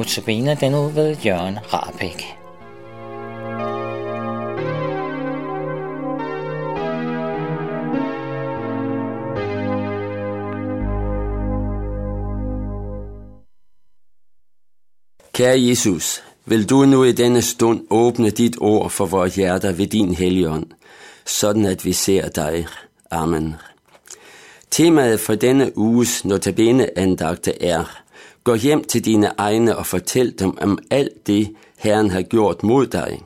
Notabene den ud ved Jørgen Rabeck. Kære Jesus, vil du nu i denne stund åbne dit ord for vores hjerter ved din helligånd, sådan at vi ser dig. Amen. Temaet for denne uges notabene andagte er, Gå hjem til dine egne og fortæl dem om alt det, Herren har gjort mod dig,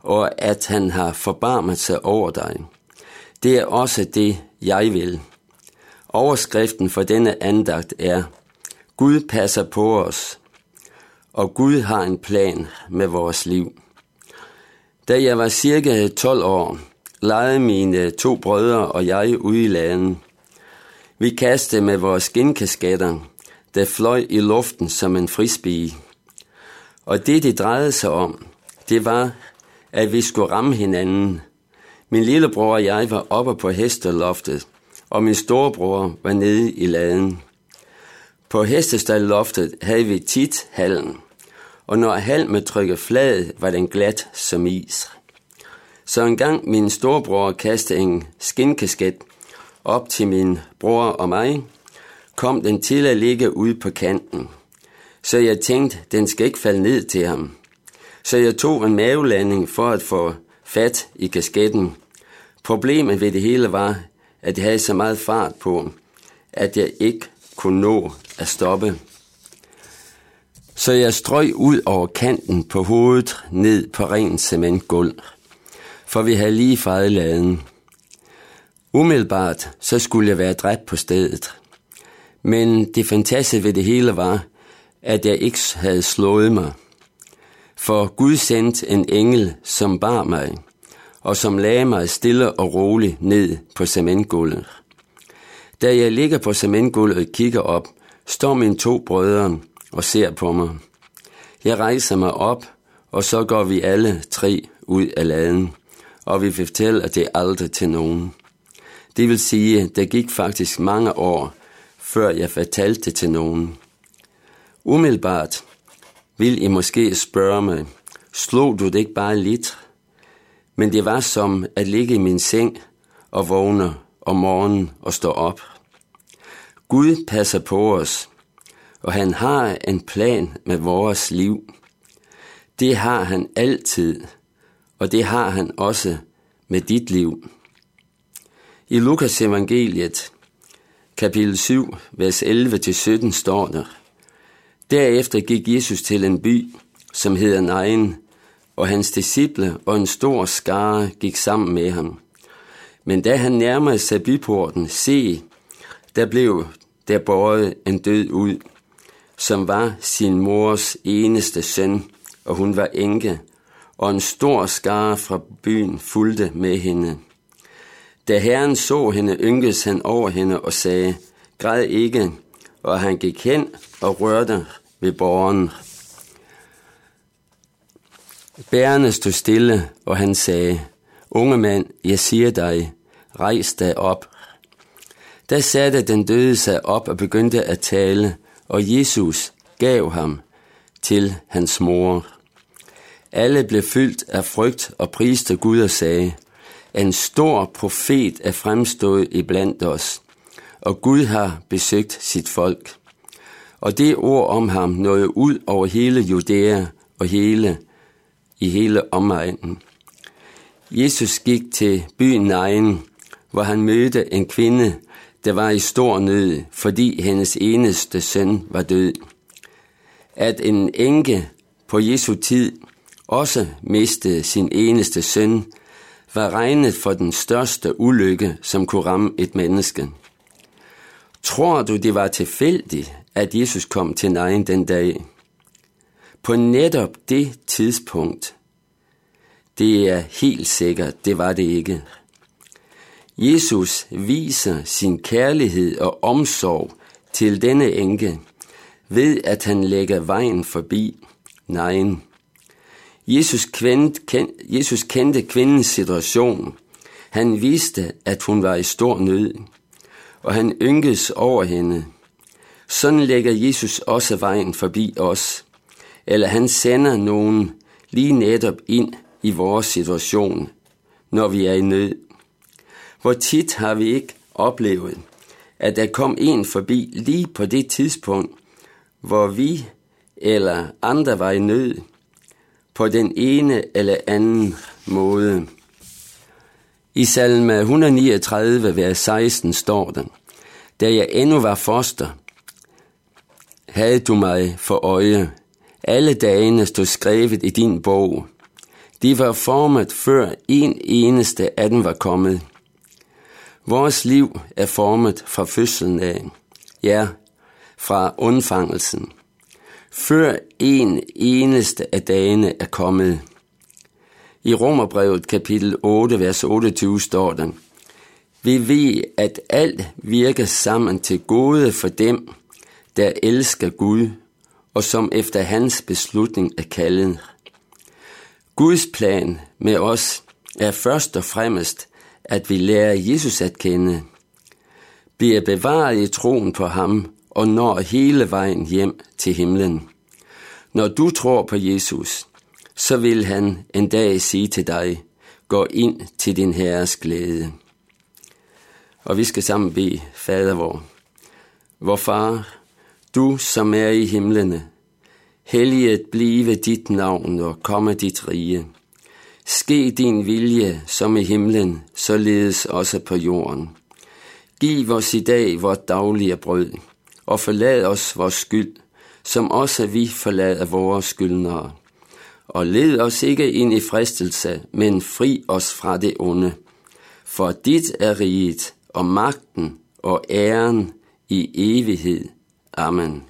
og at han har forbarmet sig over dig. Det er også det, jeg vil. Overskriften for denne andagt er, Gud passer på os, og Gud har en plan med vores liv. Da jeg var cirka 12 år, legede mine to brødre og jeg ude i landet. Vi kastede med vores skinkasketter, der fløj i luften som en frisbee. Og det, det drejede sig om, det var, at vi skulle ramme hinanden. Min lillebror og jeg var oppe på hesteloftet, og min storebror var nede i laden. På hestestalloftet havde vi tit hallen, og når halmen trykkede flad, var den glat som is. Så en gang min storebror kastede en skinkasket op til min bror og mig, kom den til at ligge ude på kanten. Så jeg tænkte, den skal ikke falde ned til ham. Så jeg tog en mavelanding for at få fat i kasketten. Problemet ved det hele var, at jeg havde så meget fart på, at jeg ikke kunne nå at stoppe. Så jeg strøg ud over kanten på hovedet ned på ren cementgulv, for vi havde lige fejet laden. Umiddelbart så skulle jeg være dræbt på stedet. Men det fantastiske ved det hele var, at jeg ikke havde slået mig. For Gud sendte en engel, som bar mig, og som lagde mig stille og roligt ned på cementgulvet. Da jeg ligger på cementgulvet og kigger op, står mine to brødre og ser på mig. Jeg rejser mig op, og så går vi alle tre ud af laden, og vi fortæller det aldrig til nogen. Det vil sige, der gik faktisk mange år, før jeg fortalte det til nogen. Umiddelbart vil I måske spørge mig, slog du det ikke bare lidt? Men det var som at ligge i min seng og vågne om morgenen og stå op. Gud passer på os, og han har en plan med vores liv. Det har han altid, og det har han også med dit liv. I Lukas evangeliet kapitel 7, vers 11-17 står der, Derefter gik Jesus til en by, som hedder Nain, og hans disciple og en stor skare gik sammen med ham. Men da han nærmede sig byporten, se, der blev der båret en død ud, som var sin mors eneste søn, og hun var enke, og en stor skare fra byen fulgte med hende. Da herren så hende, ynkes han over hende og sagde, græd ikke, og han gik hen og rørte ved borgen. Bærerne stod stille, og han sagde, unge mand, jeg siger dig, rejs dig op. Da satte den døde sig op og begyndte at tale, og Jesus gav ham til hans mor. Alle blev fyldt af frygt og priste Gud og sagde, en stor profet er fremstået iblandt os, og Gud har besøgt sit folk. Og det ord om ham nåede ud over hele Judæa og hele i hele omegnen. Jesus gik til byen Nain, hvor han mødte en kvinde, der var i stor nød, fordi hendes eneste søn var død. At en enke på Jesu tid også mistede sin eneste søn, var regnet for den største ulykke, som kunne ramme et menneske. Tror du, det var tilfældigt, at Jesus kom til Nain den dag? På netop det tidspunkt. Det er helt sikkert, det var det ikke. Jesus viser sin kærlighed og omsorg til denne enke ved, at han lægger vejen forbi Nain. Jesus, kendte, kend, Jesus kendte kvindens situation. Han vidste, at hun var i stor nød, og han ynkedes over hende. Sådan lægger Jesus også vejen forbi os. eller han sender nogen lige netop ind i vores situation, når vi er i nød. Hvor tit har vi ikke oplevet, at der kom en forbi lige på det tidspunkt, hvor vi eller andre var i nød, på den ene eller anden måde. I salme 139, vers 16 står der, da jeg endnu var foster, havde du mig for øje. Alle dagene stod skrevet i din bog. De var formet før en eneste af dem var kommet. Vores liv er formet fra fødslen af. Ja, fra undfangelsen. Før en eneste af dagene er kommet. I Romerbrevet kapitel 8, vers 28 står der, Vi ved, at alt virker sammen til gode for dem, der elsker Gud, og som efter hans beslutning er kaldet. Guds plan med os er først og fremmest, at vi lærer Jesus at kende, bliver bevaret i troen på ham og når hele vejen hjem til himlen. Når du tror på Jesus, så vil han en dag sige til dig, gå ind til din herres glæde. Og vi skal sammen bede, Fader vor. Vor far, du som er i himlene, helliget blive dit navn og komme dit rige. Ske din vilje som i himlen, således også på jorden. Giv os i dag vores daglige brød, og forlad os vores skyld, som også vi forlader vores skyldnere og led os ikke ind i fristelse, men fri os fra det onde. For dit er riget, og magten og æren i evighed. Amen.